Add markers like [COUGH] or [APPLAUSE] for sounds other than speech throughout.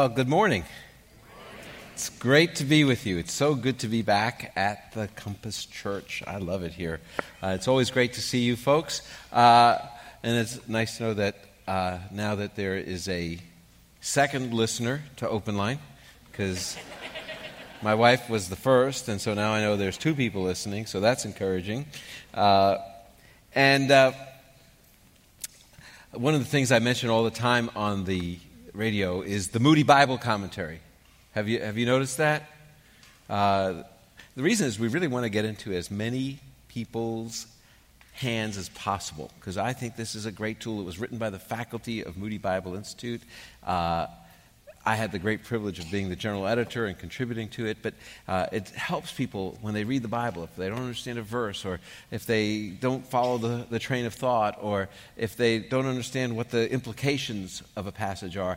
Well, good morning. It's great to be with you. It's so good to be back at the Compass Church. I love it here. Uh, it's always great to see you folks. Uh, and it's nice to know that uh, now that there is a second listener to Open Line, because my wife was the first, and so now I know there's two people listening, so that's encouraging. Uh, and uh, one of the things I mention all the time on the radio is the Moody Bible Commentary. Have you, have you noticed that? Uh, the reason is we really want to get into as many people's hands as possible because I think this is a great tool. It was written by the faculty of Moody Bible Institute. Uh, I had the great privilege of being the general editor and contributing to it, but uh, it helps people when they read the Bible. If they don't understand a verse, or if they don't follow the, the train of thought, or if they don't understand what the implications of a passage are,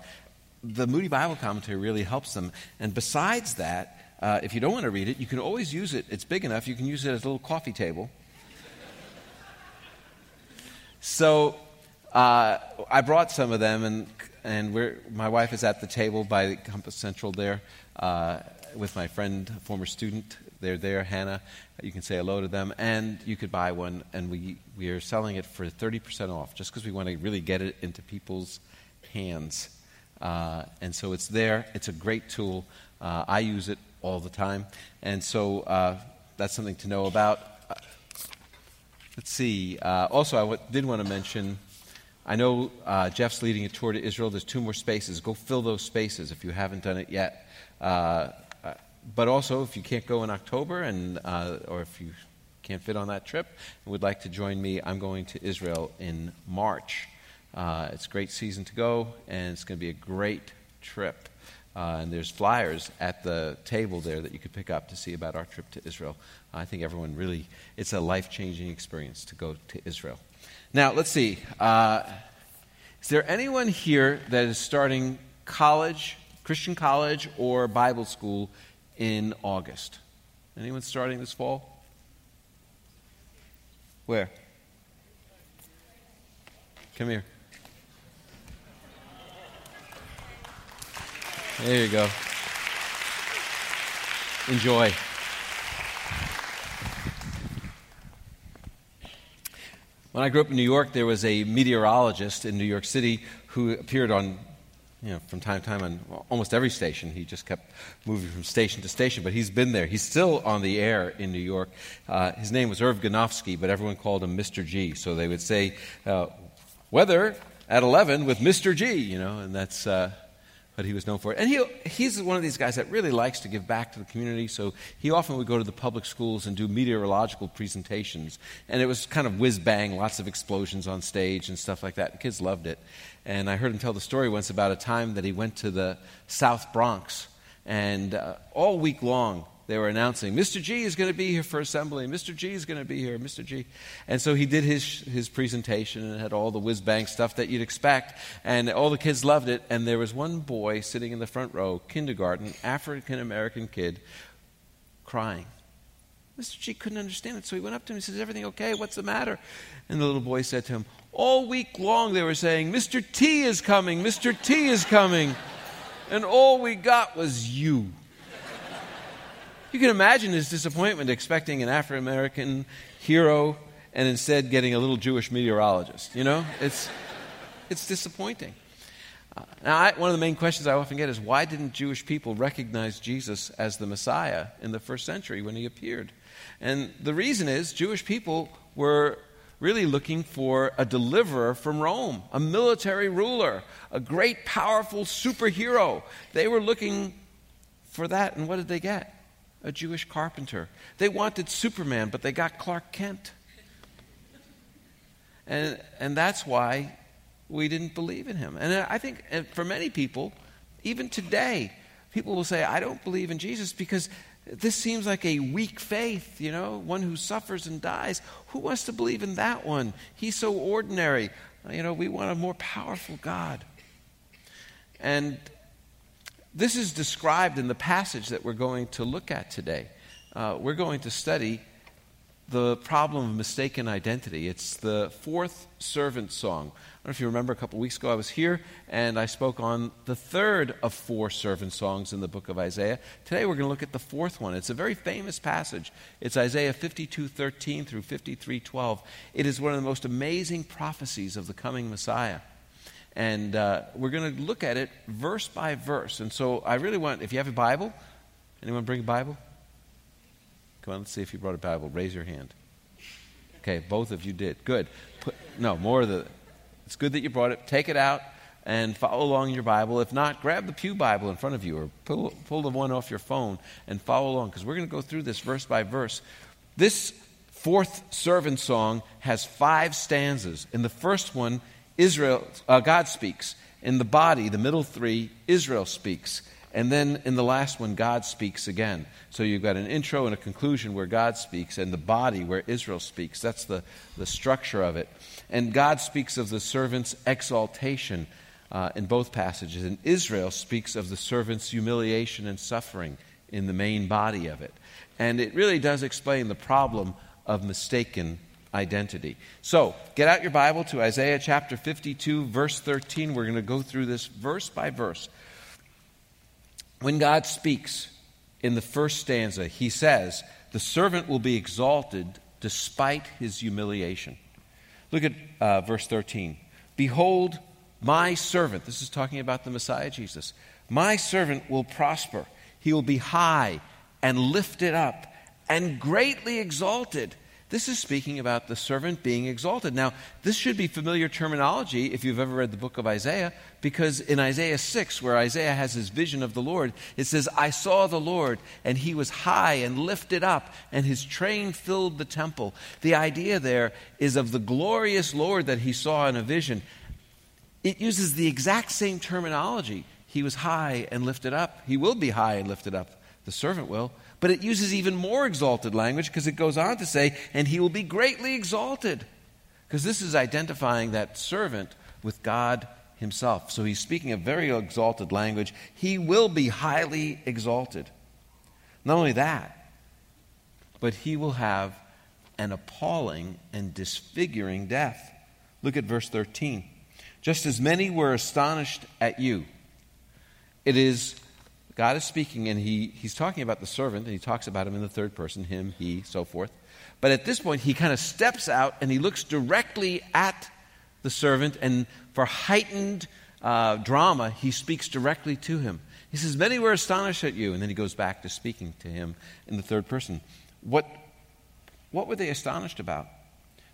the Moody Bible commentary really helps them. And besides that, uh, if you don't want to read it, you can always use it. It's big enough, you can use it as a little coffee table. so uh, I brought some of them, and and my wife is at the table by the Compass Central there uh, with my friend, former student. They're there, Hannah. You can say hello to them, and you could buy one. And we, we are selling it for 30% off just because we want to really get it into people's hands. Uh, and so it's there. It's a great tool. Uh, I use it all the time. And so uh, that's something to know about. Uh, let's see. Uh, also, I w- did want to mention I know uh, Jeff's leading a tour to Israel. There's two more spaces. Go fill those spaces if you haven't done it yet. Uh, uh, but also, if you can't go in October and, uh, or if you can't fit on that trip and would like to join me, I'm going to Israel in March. Uh, it's a great season to go, and it's going to be a great trip. Uh, and there's flyers at the table there that you could pick up to see about our trip to Israel. I think everyone really, it's a life changing experience to go to Israel. Now, let's see. Uh, is there anyone here that is starting college, Christian college, or Bible school in August? Anyone starting this fall? Where? Come here. There you go. Enjoy. When I grew up in New York, there was a meteorologist in New York City who appeared on, you know, from time to time on almost every station. He just kept moving from station to station, but he's been there. He's still on the air in New York. Uh, his name was Irv Gikofsky, but everyone called him Mr. G. So they would say, uh, weather at 11 with Mr. G, you know, and that's, uh, but he was known for it. And he, he's one of these guys that really likes to give back to the community, so he often would go to the public schools and do meteorological presentations. And it was kind of whiz bang, lots of explosions on stage and stuff like that. The kids loved it. And I heard him tell the story once about a time that he went to the South Bronx, and uh, all week long, they were announcing, Mr. G is going to be here for assembly. Mr. G is going to be here. Mr. G. And so he did his, his presentation and had all the whiz bang stuff that you'd expect. And all the kids loved it. And there was one boy sitting in the front row, kindergarten, African American kid, crying. Mr. G couldn't understand it. So he went up to him and said, Is everything okay? What's the matter? And the little boy said to him, All week long they were saying, Mr. T is coming. Mr. T is coming. And all we got was you. You can imagine his disappointment expecting an African American hero and instead getting a little Jewish meteorologist. You know, it's, it's disappointing. Uh, now, I, one of the main questions I often get is why didn't Jewish people recognize Jesus as the Messiah in the first century when he appeared? And the reason is Jewish people were really looking for a deliverer from Rome, a military ruler, a great, powerful superhero. They were looking for that, and what did they get? A Jewish carpenter. They wanted Superman, but they got Clark Kent. And, and that's why we didn't believe in him. And I think for many people, even today, people will say, I don't believe in Jesus because this seems like a weak faith, you know, one who suffers and dies. Who wants to believe in that one? He's so ordinary. You know, we want a more powerful God. And this is described in the passage that we're going to look at today. Uh, we're going to study the problem of mistaken identity. It's the fourth servant song. I don't know if you remember a couple weeks ago, I was here and I spoke on the third of four servant songs in the book of Isaiah. Today we're going to look at the fourth one. It's a very famous passage. It's Isaiah 52:13 through 53:12. It is one of the most amazing prophecies of the coming Messiah. And uh, we're going to look at it verse by verse. And so I really want, if you have a Bible, anyone bring a Bible? Come on, let's see if you brought a Bible. Raise your hand. Okay, both of you did. Good. Put, no, more of the. It's good that you brought it. Take it out and follow along your Bible. If not, grab the Pew Bible in front of you or pull, pull the one off your phone and follow along because we're going to go through this verse by verse. This fourth servant song has five stanzas. In the first one, Israel, uh, God speaks. In the body, the middle three, Israel speaks. And then in the last one, God speaks again. So you've got an intro and a conclusion where God speaks, and the body where Israel speaks. That's the, the structure of it. And God speaks of the servant's exaltation uh, in both passages. And Israel speaks of the servant's humiliation and suffering in the main body of it. And it really does explain the problem of mistaken identity. So, get out your Bible to Isaiah chapter 52, verse 13. We're going to go through this verse by verse. When God speaks in the first stanza, he says, The servant will be exalted despite his humiliation. Look at uh, verse 13. Behold, my servant, this is talking about the Messiah Jesus, my servant will prosper. He will be high and lifted up and greatly exalted. This is speaking about the servant being exalted. Now, this should be familiar terminology if you've ever read the book of Isaiah, because in Isaiah 6, where Isaiah has his vision of the Lord, it says, I saw the Lord, and he was high and lifted up, and his train filled the temple. The idea there is of the glorious Lord that he saw in a vision. It uses the exact same terminology. He was high and lifted up. He will be high and lifted up. The servant will. But it uses even more exalted language because it goes on to say, and he will be greatly exalted. Because this is identifying that servant with God himself. So he's speaking a very exalted language. He will be highly exalted. Not only that, but he will have an appalling and disfiguring death. Look at verse 13. Just as many were astonished at you, it is God is speaking, and he, he's talking about the servant, and he talks about him in the third person him, he, so forth. But at this point, he kind of steps out and he looks directly at the servant, and for heightened uh, drama, he speaks directly to him. He says, Many were astonished at you. And then he goes back to speaking to him in the third person. What, what were they astonished about?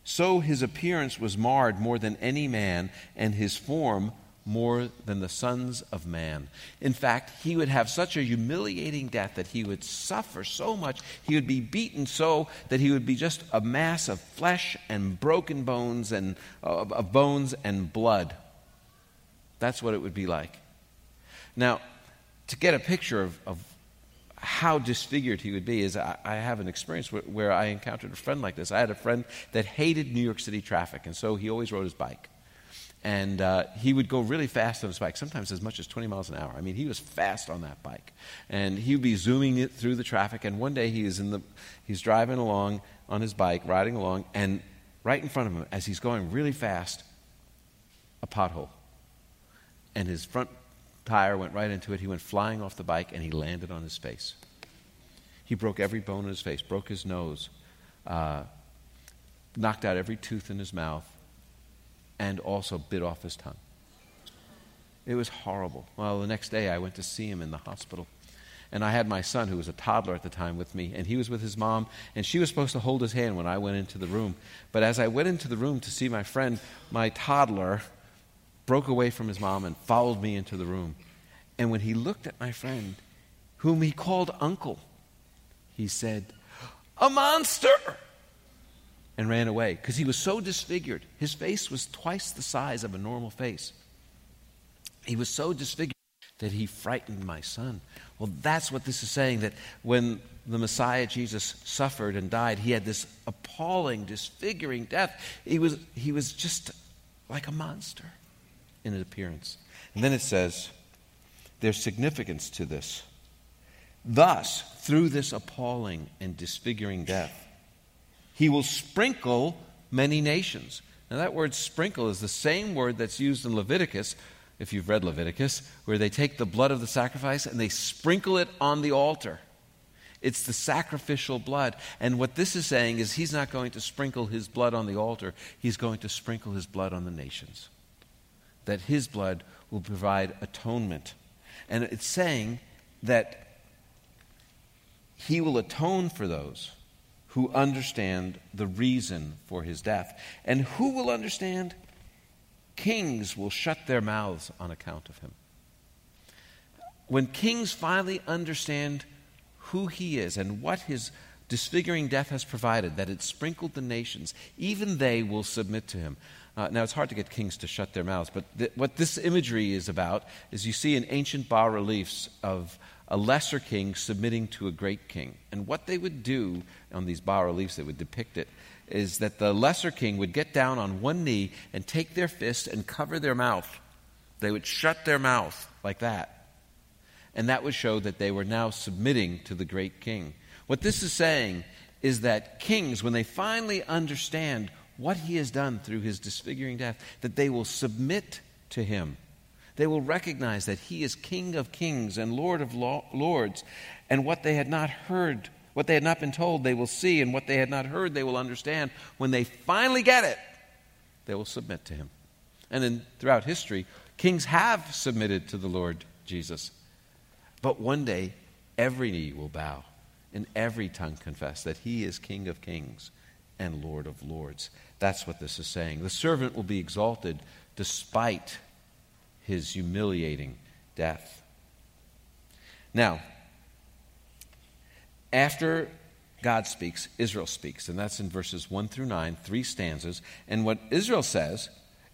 So his appearance was marred more than any man, and his form more than the sons of man. In fact, he would have such a humiliating death that he would suffer so much, he would be beaten so that he would be just a mass of flesh and broken bones and uh, of bones and blood. That's what it would be like. Now, to get a picture of, of how disfigured he would be is I, I have an experience where, where I encountered a friend like this. I had a friend that hated New York City traffic, and so he always rode his bike. And uh, he would go really fast on his bike, sometimes as much as 20 miles an hour. I mean, he was fast on that bike. And he would be zooming it through the traffic. And one day he is in the, he's driving along on his bike, riding along, and right in front of him, as he's going really fast, a pothole. And his front tire went right into it. He went flying off the bike and he landed on his face. He broke every bone in his face, broke his nose, uh, knocked out every tooth in his mouth, and also bit off his tongue. It was horrible. Well, the next day I went to see him in the hospital. And I had my son, who was a toddler at the time, with me, and he was with his mom, and she was supposed to hold his hand when I went into the room. But as I went into the room to see my friend, my toddler broke away from his mom and followed me into the room. And when he looked at my friend, whom he called uncle, he said, A monster! And ran away because he was so disfigured. His face was twice the size of a normal face. He was so disfigured that he frightened my son. Well, that's what this is saying that when the Messiah Jesus suffered and died, he had this appalling, disfiguring death. He was, he was just like a monster in his appearance. And then it says, there's significance to this. Thus, through this appalling and disfiguring death, He will sprinkle many nations. Now, that word sprinkle is the same word that's used in Leviticus, if you've read Leviticus, where they take the blood of the sacrifice and they sprinkle it on the altar. It's the sacrificial blood. And what this is saying is he's not going to sprinkle his blood on the altar, he's going to sprinkle his blood on the nations. That his blood will provide atonement. And it's saying that he will atone for those who understand the reason for his death. And who will understand? Kings will shut their mouths on account of him. When kings finally understand who he is and what his disfiguring death has provided, that it sprinkled the nations, even they will submit to him. Uh, now, it's hard to get kings to shut their mouths, but th- what this imagery is about is you see in ancient bas reliefs of a lesser king submitting to a great king. And what they would do on these bas reliefs that would depict it is that the lesser king would get down on one knee and take their fist and cover their mouth. They would shut their mouth like that. And that would show that they were now submitting to the great king. What this is saying is that kings, when they finally understand what he has done through his disfiguring death, that they will submit to him. They will recognize that he is King of kings and Lord of lords, and what they had not heard, what they had not been told, they will see, and what they had not heard, they will understand. When they finally get it, they will submit to him. And then throughout history, kings have submitted to the Lord Jesus. But one day, every knee will bow and every tongue confess that he is King of kings and Lord of lords. That's what this is saying. The servant will be exalted despite his humiliating death. Now, after God speaks, Israel speaks, and that's in verses 1 through 9, three stanzas. And what Israel says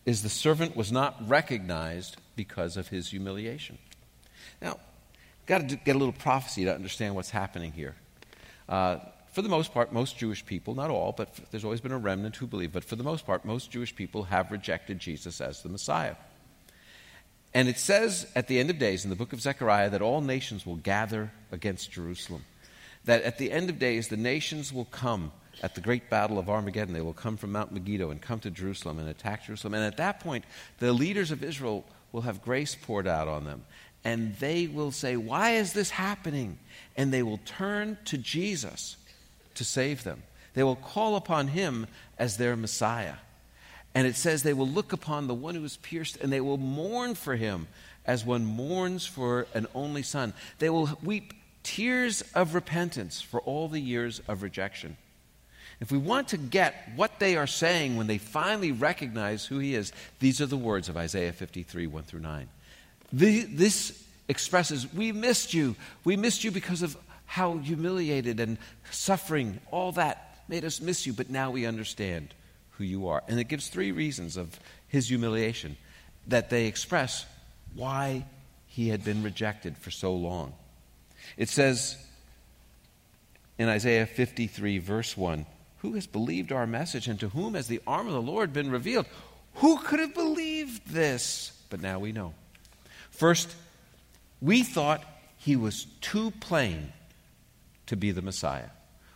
is the servant was not recognized because of his humiliation. Now, got to get a little prophecy to understand what's happening here. Uh, for the most part, most Jewish people, not all, but there's always been a remnant who believe, but for the most part, most Jewish people have rejected Jesus as the Messiah. And it says at the end of days in the book of Zechariah that all nations will gather against Jerusalem. That at the end of days, the nations will come at the great battle of Armageddon. They will come from Mount Megiddo and come to Jerusalem and attack Jerusalem. And at that point, the leaders of Israel will have grace poured out on them and they will say, Why is this happening? And they will turn to Jesus to save them. They will call upon him as their Messiah. And it says they will look upon the one who is pierced and they will mourn for him as one mourns for an only son. They will weep tears of repentance for all the years of rejection. If we want to get what they are saying when they finally recognize who he is, these are the words of Isaiah 53 1 through 9. The, this expresses, We missed you. We missed you because of how humiliated and suffering, all that made us miss you, but now we understand who you are. And it gives three reasons of his humiliation that they express why he had been rejected for so long. It says in Isaiah 53, verse 1 Who has believed our message, and to whom has the arm of the Lord been revealed? Who could have believed this? But now we know. First, we thought he was too plain to be the Messiah.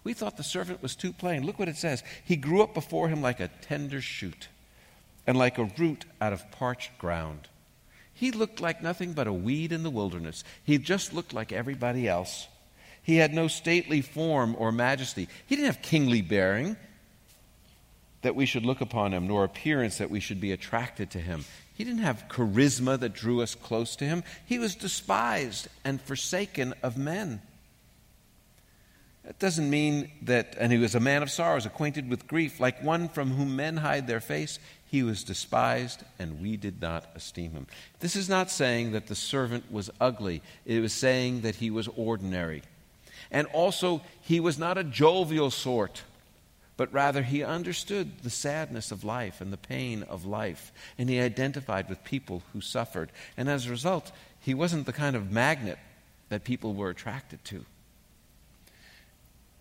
We thought the servant was too plain. Look what it says. He grew up before him like a tender shoot and like a root out of parched ground. He looked like nothing but a weed in the wilderness. He just looked like everybody else. He had no stately form or majesty. He didn't have kingly bearing that we should look upon him, nor appearance that we should be attracted to him. He didn't have charisma that drew us close to him. He was despised and forsaken of men. That doesn't mean that, and he was a man of sorrows, acquainted with grief, like one from whom men hide their face. He was despised, and we did not esteem him. This is not saying that the servant was ugly, it was saying that he was ordinary. And also, he was not a jovial sort but rather he understood the sadness of life and the pain of life, and he identified with people who suffered. And as a result, he wasn't the kind of magnet that people were attracted to.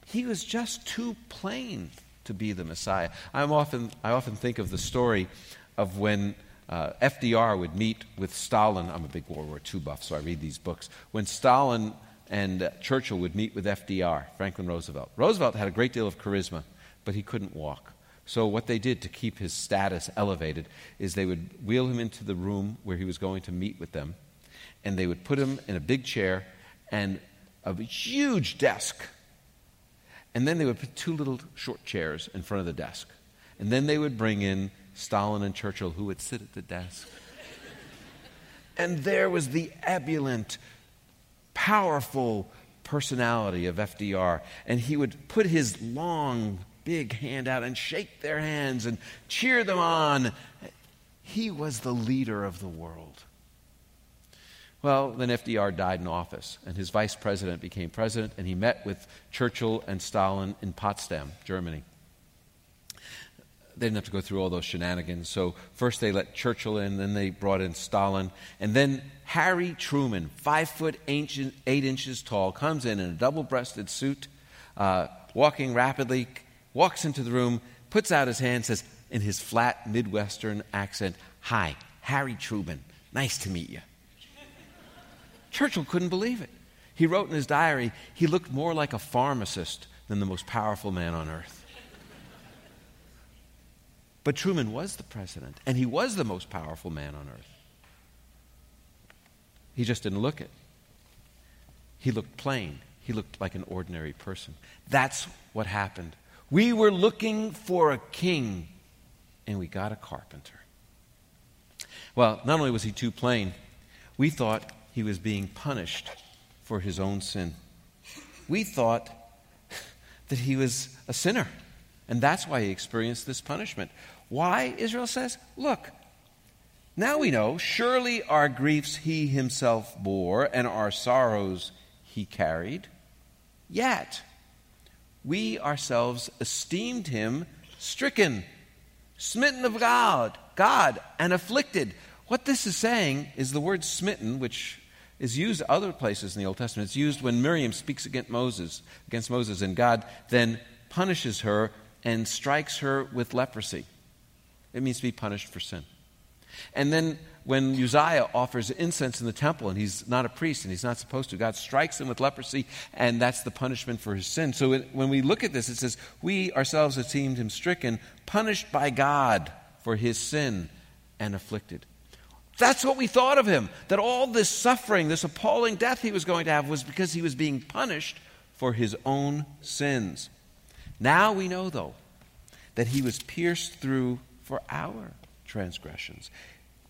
He was just too plain to be the Messiah. I'm often, I often think of the story of when uh, FDR would meet with Stalin. I'm a big World War II buff, so I read these books. When Stalin and uh, Churchill would meet with FDR, Franklin Roosevelt. Roosevelt had a great deal of charisma but he couldn't walk. So, what they did to keep his status elevated is they would wheel him into the room where he was going to meet with them, and they would put him in a big chair and a huge desk. And then they would put two little short chairs in front of the desk. And then they would bring in Stalin and Churchill, who would sit at the desk. and there was the ebullient, powerful personality of FDR. And he would put his long, big hand out and shake their hands and cheer them on. He was the leader of the world. Well, then FDR died in office, and his vice president became president, and he met with Churchill and Stalin in Potsdam, Germany. They didn't have to go through all those shenanigans. So, first they let Churchill in, then they brought in Stalin, and then Harry Truman, five foot eight inches tall, comes in in a double breasted suit, uh, walking rapidly, walks into the room, puts out his hand, says in his flat Midwestern accent, Hi, Harry Truman. Nice to meet you. Churchill couldn't believe it. He wrote in his diary, he looked more like a pharmacist than the most powerful man on earth. But Truman was the president, and he was the most powerful man on earth. He just didn't look it. He looked plain. He looked like an ordinary person. That's what happened we were looking for a king, and we got a carpenter. Well, not only was he too plain, we thought he was being punished for his own sin. We thought that he was a sinner, and that's why he experienced this punishment. Why? Israel says, Look, now we know, surely our griefs he himself bore, and our sorrows he carried. Yet, we ourselves esteemed him stricken, smitten of God, God, and afflicted. What this is saying is the word smitten, which is used other places in the Old Testament. It's used when Miriam speaks against Moses, against Moses, and God then punishes her and strikes her with leprosy. It means to be punished for sin. And then when Uzziah offers incense in the temple and he's not a priest and he's not supposed to, God strikes him with leprosy and that's the punishment for his sin. So when we look at this, it says, We ourselves esteemed him stricken, punished by God for his sin, and afflicted. That's what we thought of him. That all this suffering, this appalling death he was going to have, was because he was being punished for his own sins. Now we know, though, that he was pierced through for our transgressions.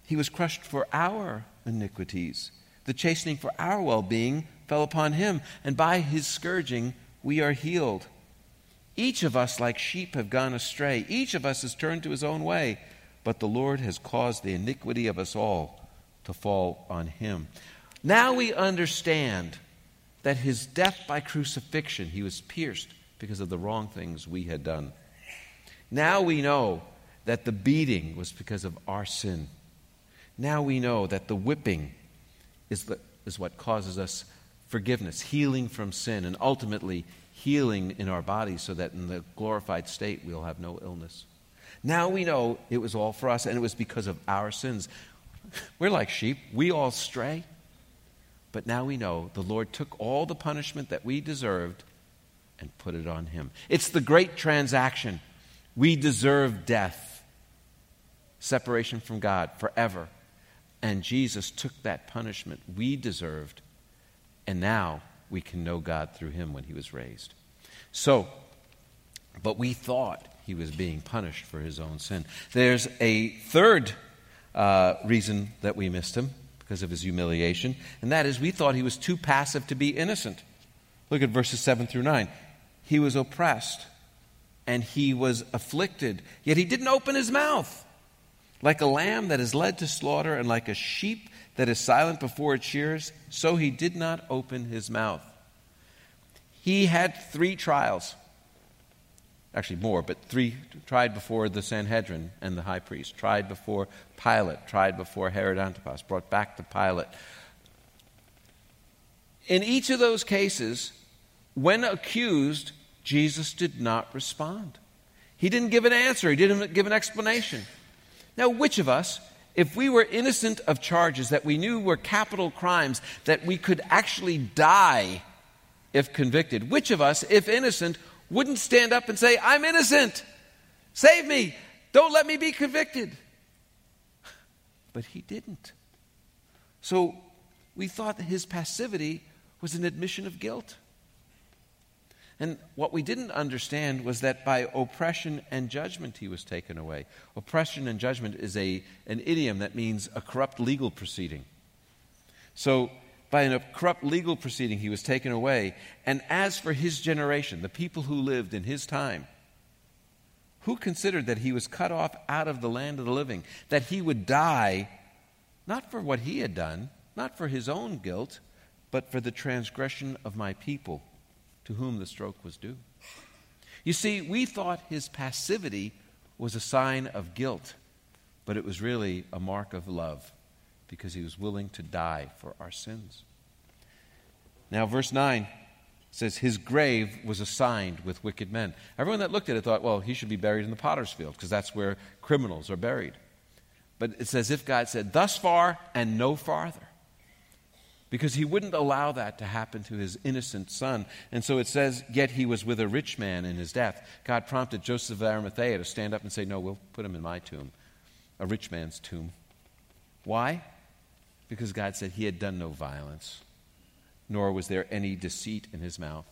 He was crushed for our iniquities. The chastening for our well being fell upon him, and by his scourging we are healed. Each of us, like sheep, have gone astray. Each of us has turned to his own way, but the Lord has caused the iniquity of us all to fall on him. Now we understand that his death by crucifixion, he was pierced because of the wrong things we had done. Now we know that the beating was because of our sin. Now we know that the whipping is, the, is what causes us forgiveness, healing from sin, and ultimately healing in our bodies so that in the glorified state we'll have no illness. Now we know it was all for us, and it was because of our sins. We're like sheep, we all stray. But now we know the Lord took all the punishment that we deserved and put it on him. It's the great transaction. We deserve death, separation from God forever. And Jesus took that punishment we deserved, and now we can know God through him when he was raised. So, but we thought he was being punished for his own sin. There's a third uh, reason that we missed him because of his humiliation, and that is we thought he was too passive to be innocent. Look at verses 7 through 9. He was oppressed and he was afflicted, yet he didn't open his mouth. Like a lamb that is led to slaughter, and like a sheep that is silent before its shears, so he did not open his mouth. He had three trials. Actually, more, but three tried before the Sanhedrin and the high priest, tried before Pilate, tried before Herod Antipas, brought back to Pilate. In each of those cases, when accused, Jesus did not respond. He didn't give an answer, he didn't give an explanation. Now, which of us, if we were innocent of charges that we knew were capital crimes, that we could actually die if convicted, which of us, if innocent, wouldn't stand up and say, I'm innocent. Save me. Don't let me be convicted. But he didn't. So we thought that his passivity was an admission of guilt. And what we didn't understand was that by oppression and judgment he was taken away. Oppression and judgment is a, an idiom that means a corrupt legal proceeding. So, by a corrupt legal proceeding, he was taken away. And as for his generation, the people who lived in his time, who considered that he was cut off out of the land of the living, that he would die not for what he had done, not for his own guilt, but for the transgression of my people to whom the stroke was due. You see, we thought his passivity was a sign of guilt, but it was really a mark of love because he was willing to die for our sins. Now, verse 9 says, His grave was assigned with wicked men. Everyone that looked at it thought, well, he should be buried in the potter's field because that's where criminals are buried. But it's as if God said, Thus far and no farther because he wouldn't allow that to happen to his innocent son. And so it says, Yet he was with a rich man in his death. God prompted Joseph of Arimathea to stand up and say, No, we'll put him in my tomb, a rich man's tomb. Why? Because God said he had done no violence, nor was there any deceit in his mouth.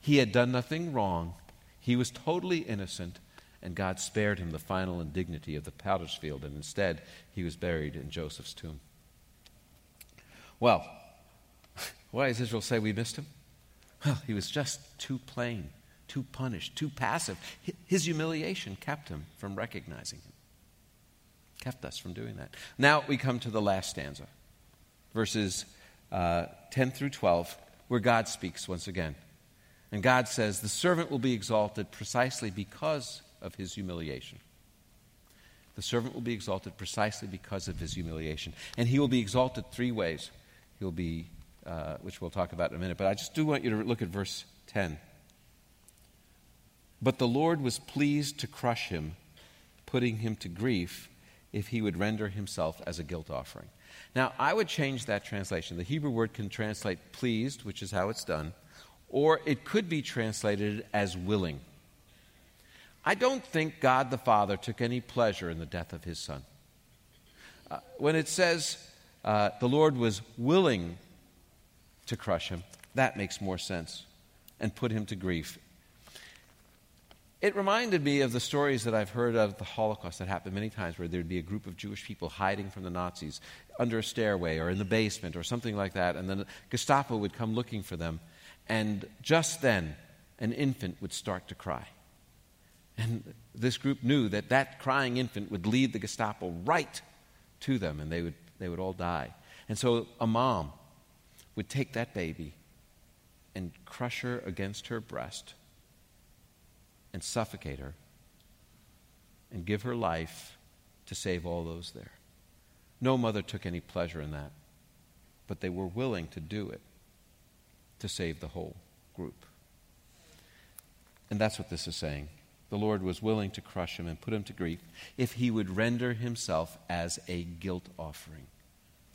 He had done nothing wrong. He was totally innocent, and God spared him the final indignity of the potter's field, and instead he was buried in Joseph's tomb. Well, [LAUGHS] why does Israel say we missed him? Well, he was just too plain, too punished, too passive. His humiliation kept him from recognizing him, kept us from doing that. Now we come to the last stanza, verses uh, 10 through 12, where God speaks once again. And God says, The servant will be exalted precisely because of his humiliation. The servant will be exalted precisely because of his humiliation. And he will be exalted three ways. He'll be uh, which we'll talk about in a minute. But I just do want you to look at verse 10. But the Lord was pleased to crush him, putting him to grief, if he would render himself as a guilt offering. Now, I would change that translation. The Hebrew word can translate pleased, which is how it's done, or it could be translated as willing. I don't think God the Father took any pleasure in the death of his son. Uh, when it says uh, the Lord was willing to crush him. That makes more sense. And put him to grief. It reminded me of the stories that I've heard of the Holocaust that happened many times, where there'd be a group of Jewish people hiding from the Nazis under a stairway or in the basement or something like that, and then the Gestapo would come looking for them. And just then, an infant would start to cry. And this group knew that that crying infant would lead the Gestapo right to them, and they would, they would all die. And so a mom would take that baby and crush her against her breast and suffocate her and give her life to save all those there. No mother took any pleasure in that, but they were willing to do it to save the whole group. And that's what this is saying. The Lord was willing to crush him and put him to grief if he would render himself as a guilt offering.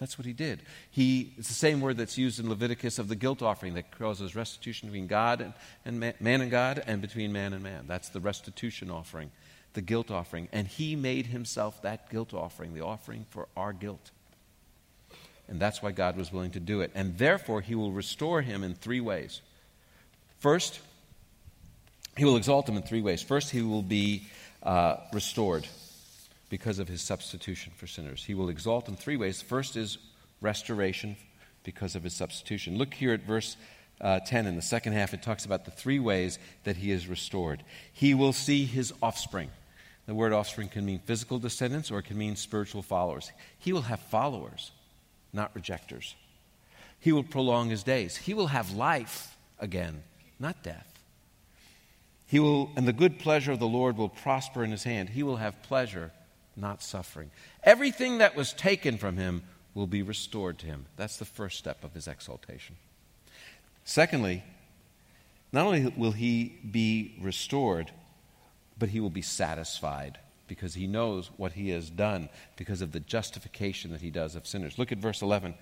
That's what he did. He, it's the same word that's used in Leviticus of the guilt offering that causes restitution between God and, and man, man and God and between man and man. That's the restitution offering, the guilt offering. And he made himself that guilt offering, the offering for our guilt. And that's why God was willing to do it. And therefore, he will restore him in three ways. First, he will exalt him in three ways. First, he will be uh, restored because of his substitution for sinners. He will exalt in three ways. First is restoration because of his substitution. Look here at verse uh, 10 in the second half. It talks about the three ways that he is restored. He will see his offspring. The word offspring can mean physical descendants or it can mean spiritual followers. He will have followers, not rejectors. He will prolong his days. He will have life again, not death. He will, and the good pleasure of the Lord will prosper in his hand. He will have pleasure not suffering. Everything that was taken from him will be restored to him. That's the first step of his exaltation. Secondly, not only will he be restored, but he will be satisfied because he knows what he has done because of the justification that he does of sinners. Look at verse 11.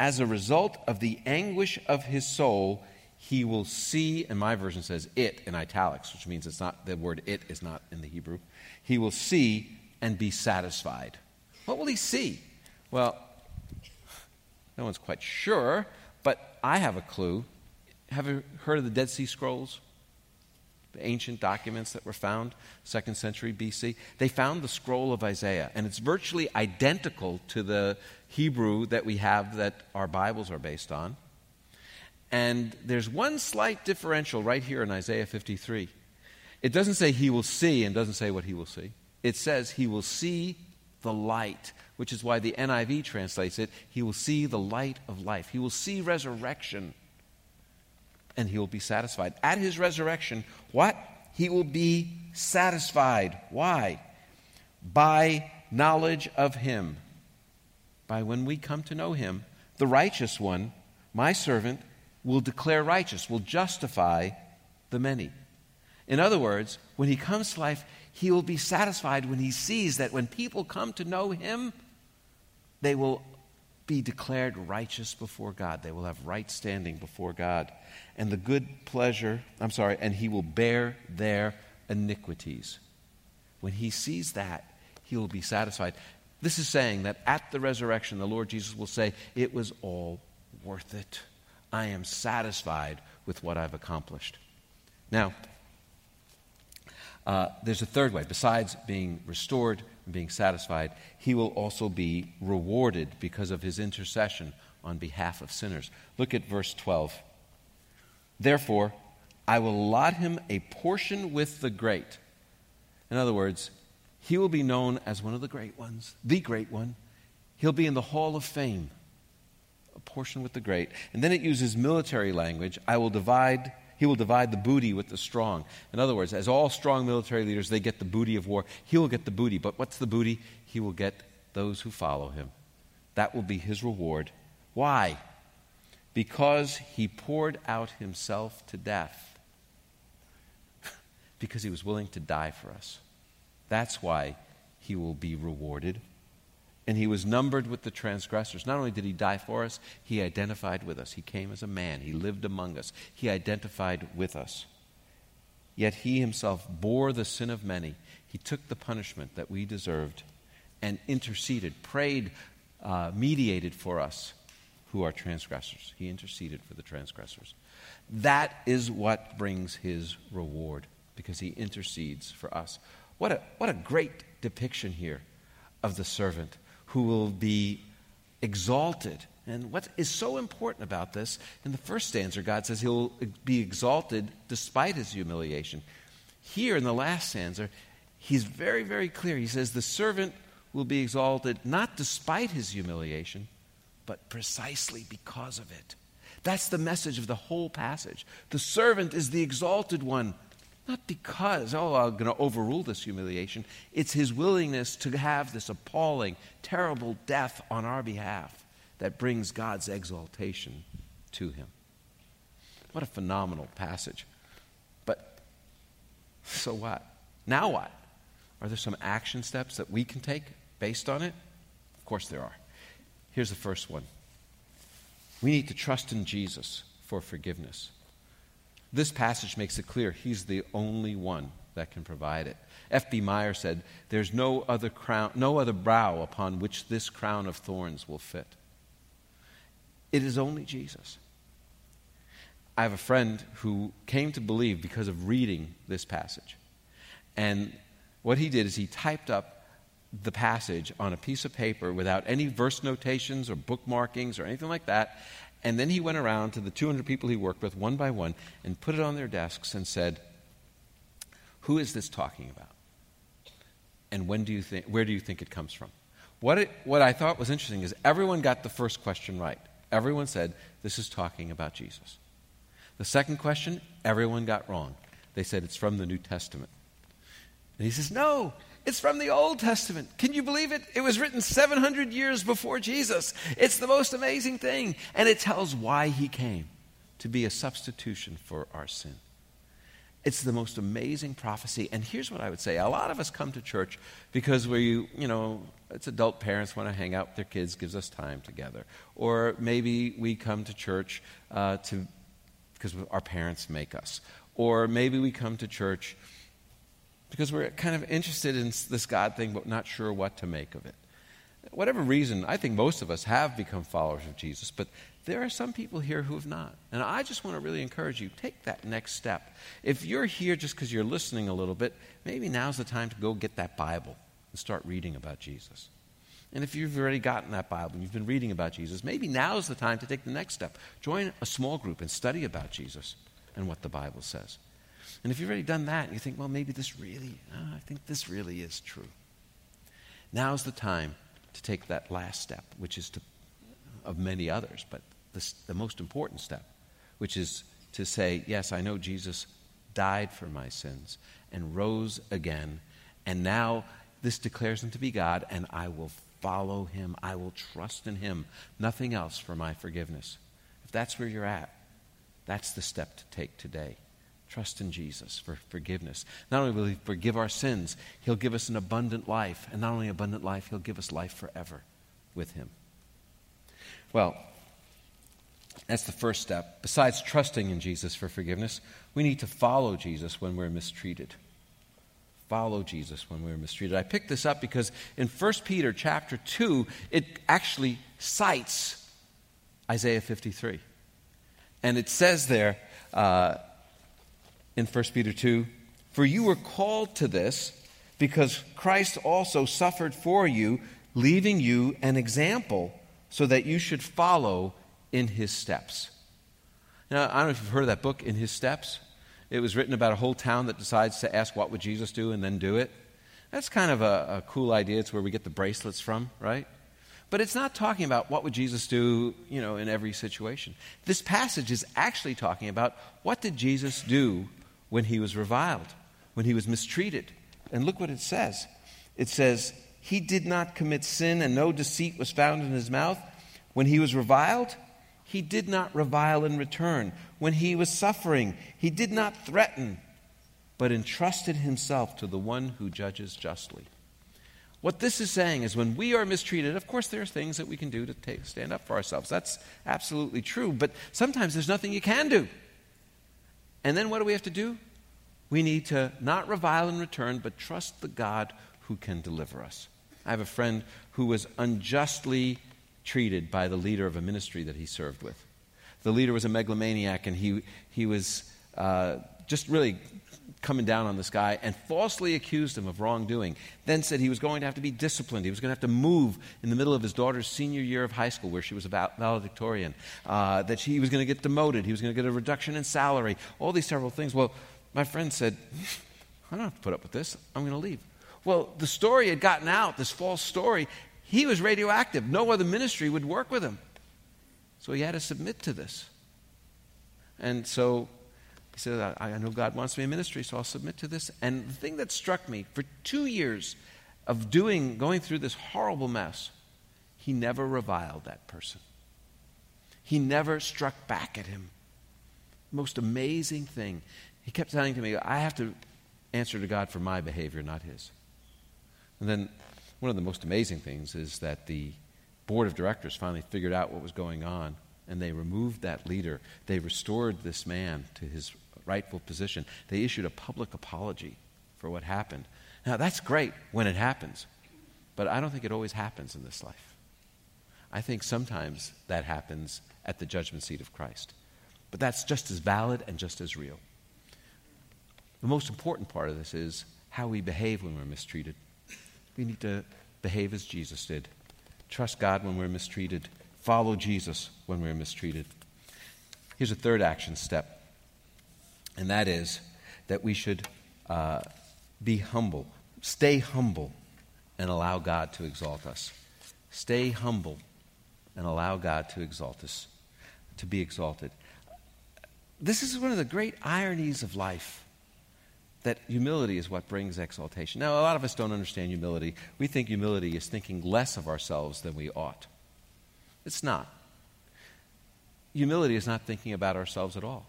As a result of the anguish of his soul, he will see, and my version says it in italics, which means it's not, the word it is not in the Hebrew. He will see and be satisfied. What will he see? Well, no one's quite sure, but I have a clue. Have you heard of the Dead Sea Scrolls? The ancient documents that were found, second century BC. They found the scroll of Isaiah, and it's virtually identical to the Hebrew that we have that our Bibles are based on. And there's one slight differential right here in Isaiah 53. It doesn't say he will see and doesn't say what he will see. It says he will see the light, which is why the NIV translates it he will see the light of life. He will see resurrection and he will be satisfied. At his resurrection, what? He will be satisfied. Why? By knowledge of him. By when we come to know him, the righteous one, my servant, will declare righteous, will justify the many. In other words, when he comes to life, he will be satisfied when he sees that when people come to know him, they will be declared righteous before God. They will have right standing before God. And the good pleasure, I'm sorry, and he will bear their iniquities. When he sees that, he will be satisfied. This is saying that at the resurrection, the Lord Jesus will say, It was all worth it. I am satisfied with what I've accomplished. Now, uh, there's a third way. Besides being restored and being satisfied, he will also be rewarded because of his intercession on behalf of sinners. Look at verse 12. Therefore, I will allot him a portion with the great. In other words, he will be known as one of the great ones, the great one. He'll be in the hall of fame, a portion with the great. And then it uses military language I will divide he will divide the booty with the strong. In other words, as all strong military leaders, they get the booty of war. He will get the booty. But what's the booty? He will get those who follow him. That will be his reward. Why? Because he poured out himself to death. [LAUGHS] because he was willing to die for us. That's why he will be rewarded and he was numbered with the transgressors. Not only did he die for us, he identified with us. He came as a man, he lived among us, he identified with us. Yet he himself bore the sin of many. He took the punishment that we deserved and interceded, prayed, uh, mediated for us who are transgressors. He interceded for the transgressors. That is what brings his reward because he intercedes for us. What a, what a great depiction here of the servant who will be exalted. And what is so important about this, in the first stanza, God says he'll be exalted despite his humiliation. Here in the last stanza, he's very, very clear. He says the servant will be exalted not despite his humiliation, but precisely because of it. That's the message of the whole passage. The servant is the exalted one not because, oh, I'm going to overrule this humiliation. It's his willingness to have this appalling, terrible death on our behalf that brings God's exaltation to him. What a phenomenal passage. But so what? Now what? Are there some action steps that we can take based on it? Of course there are. Here's the first one we need to trust in Jesus for forgiveness. This passage makes it clear he's the only one that can provide it. F.B. Meyer said, There's no other, crown, no other brow upon which this crown of thorns will fit. It is only Jesus. I have a friend who came to believe because of reading this passage. And what he did is he typed up the passage on a piece of paper without any verse notations or bookmarkings or anything like that, and then he went around to the 200 people he worked with, one by one, and put it on their desks and said, Who is this talking about? And when do you think, where do you think it comes from? What, it, what I thought was interesting is everyone got the first question right. Everyone said, This is talking about Jesus. The second question, everyone got wrong. They said, It's from the New Testament. And he says, No, it's from the Old Testament. Can you believe it? It was written 700 years before Jesus. It's the most amazing thing. And it tells why he came to be a substitution for our sin. It's the most amazing prophecy. And here's what I would say a lot of us come to church because we, you know, it's adult parents want to hang out with their kids, gives us time together. Or maybe we come to church uh, to because our parents make us. Or maybe we come to church because we're kind of interested in this God thing, but not sure what to make of it. Whatever reason, I think most of us have become followers of Jesus, but there are some people here who have not. And I just want to really encourage you take that next step. If you're here just because you're listening a little bit, maybe now's the time to go get that Bible and start reading about Jesus. And if you've already gotten that Bible and you've been reading about Jesus, maybe now's the time to take the next step. Join a small group and study about Jesus and what the Bible says. And if you've already done that and you think, well, maybe this really, oh, I think this really is true. Now's the time to take that last step, which is to, of many others, but the, the most important step, which is to say, yes, I know Jesus died for my sins and rose again, and now this declares him to be God, and I will follow him. I will trust in him. Nothing else for my forgiveness. If that's where you're at, that's the step to take today. Trust in Jesus for forgiveness. Not only will he forgive our sins, he'll give us an abundant life. And not only abundant life, he'll give us life forever with him. Well, that's the first step. Besides trusting in Jesus for forgiveness, we need to follow Jesus when we're mistreated follow Jesus when we're mistreated. I picked this up because in 1 Peter chapter 2, it actually cites Isaiah 53. And it says there uh, in 1 Peter 2 For you were called to this because Christ also suffered for you, leaving you an example so that you should follow in his steps. Now, I don't know if you've heard of that book, In His Steps. It was written about a whole town that decides to ask, What would Jesus do? and then do it. That's kind of a, a cool idea. It's where we get the bracelets from, right? But it's not talking about what would Jesus do, you know, in every situation. This passage is actually talking about what did Jesus do when he was reviled, when he was mistreated. And look what it says. It says, He did not commit sin, and no deceit was found in his mouth. When he was reviled, he did not revile in return. When he was suffering, he did not threaten, but entrusted himself to the one who judges justly. What this is saying is when we are mistreated, of course, there are things that we can do to take, stand up for ourselves. That's absolutely true. But sometimes there's nothing you can do. And then what do we have to do? We need to not revile in return, but trust the God who can deliver us. I have a friend who was unjustly treated by the leader of a ministry that he served with. The leader was a megalomaniac, and he, he was uh, just really coming down on this guy and falsely accused him of wrongdoing. Then said he was going to have to be disciplined. He was going to have to move in the middle of his daughter's senior year of high school, where she was a valedictorian. Uh, that she, he was going to get demoted. He was going to get a reduction in salary. All these several things. Well, my friend said, I don't have to put up with this. I'm going to leave. Well, the story had gotten out, this false story, he was radioactive. No other ministry would work with him. So he had to submit to this. And so he said, I, I know God wants me in ministry, so I'll submit to this. And the thing that struck me for two years of doing, going through this horrible mess, he never reviled that person. He never struck back at him. Most amazing thing. He kept telling to me, I have to answer to God for my behavior, not his. And then one of the most amazing things is that the board of directors finally figured out what was going on and they removed that leader. They restored this man to his rightful position. They issued a public apology for what happened. Now, that's great when it happens, but I don't think it always happens in this life. I think sometimes that happens at the judgment seat of Christ. But that's just as valid and just as real. The most important part of this is how we behave when we're mistreated. We need to behave as Jesus did. Trust God when we're mistreated. Follow Jesus when we're mistreated. Here's a third action step, and that is that we should uh, be humble, stay humble, and allow God to exalt us. Stay humble and allow God to exalt us, to be exalted. This is one of the great ironies of life that humility is what brings exaltation. Now, a lot of us don't understand humility. We think humility is thinking less of ourselves than we ought. It's not. Humility is not thinking about ourselves at all.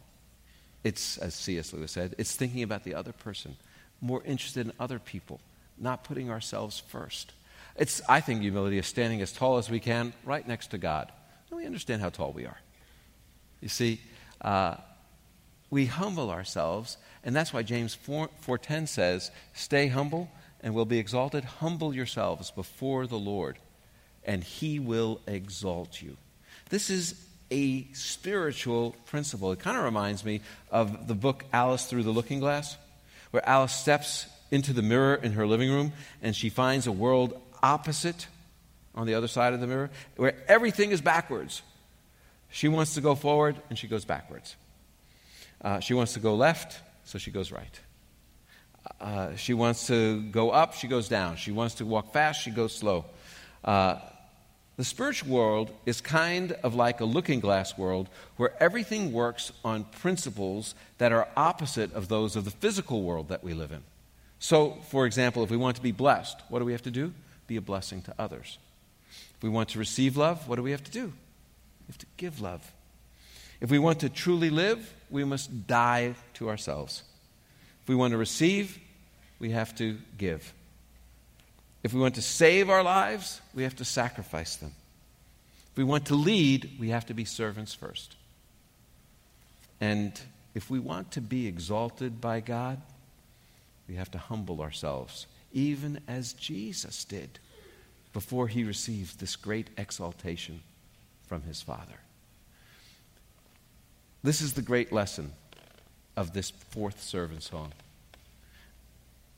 It's, as C.S. Lewis said, it's thinking about the other person, more interested in other people, not putting ourselves first. It's, I think humility is standing as tall as we can right next to God. And we understand how tall we are. You see, uh, we humble ourselves, and that's why James 4, 4:10 says, "Stay humble and will be exalted. Humble yourselves before the Lord, and he will exalt you." This is a spiritual principle. It kind of reminds me of the book Alice Through the Looking Glass, where Alice steps into the mirror in her living room and she finds a world opposite on the other side of the mirror where everything is backwards. She wants to go forward and she goes backwards. Uh, she wants to go left, so she goes right. Uh, she wants to go up, she goes down. She wants to walk fast, she goes slow. Uh, the spiritual world is kind of like a looking glass world where everything works on principles that are opposite of those of the physical world that we live in. So, for example, if we want to be blessed, what do we have to do? Be a blessing to others. If we want to receive love, what do we have to do? We have to give love. If we want to truly live, we must die to ourselves. If we want to receive, we have to give. If we want to save our lives, we have to sacrifice them. If we want to lead, we have to be servants first. And if we want to be exalted by God, we have to humble ourselves, even as Jesus did before he received this great exaltation from his Father. This is the great lesson of this fourth servant song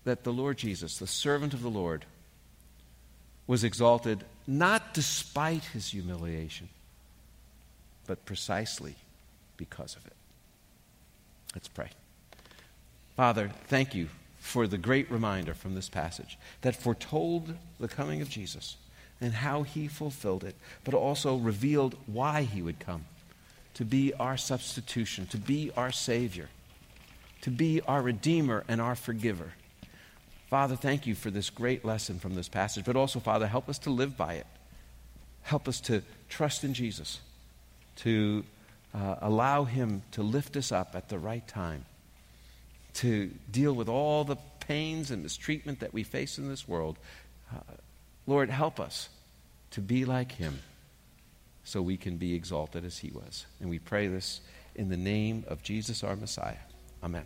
that the Lord Jesus, the servant of the Lord, was exalted not despite his humiliation, but precisely because of it. Let's pray. Father, thank you for the great reminder from this passage that foretold the coming of Jesus and how he fulfilled it, but also revealed why he would come to be our substitution, to be our Savior, to be our Redeemer and our Forgiver. Father, thank you for this great lesson from this passage, but also, Father, help us to live by it. Help us to trust in Jesus, to uh, allow Him to lift us up at the right time, to deal with all the pains and mistreatment that we face in this world. Uh, Lord, help us to be like Him so we can be exalted as He was. And we pray this in the name of Jesus, our Messiah. Amen.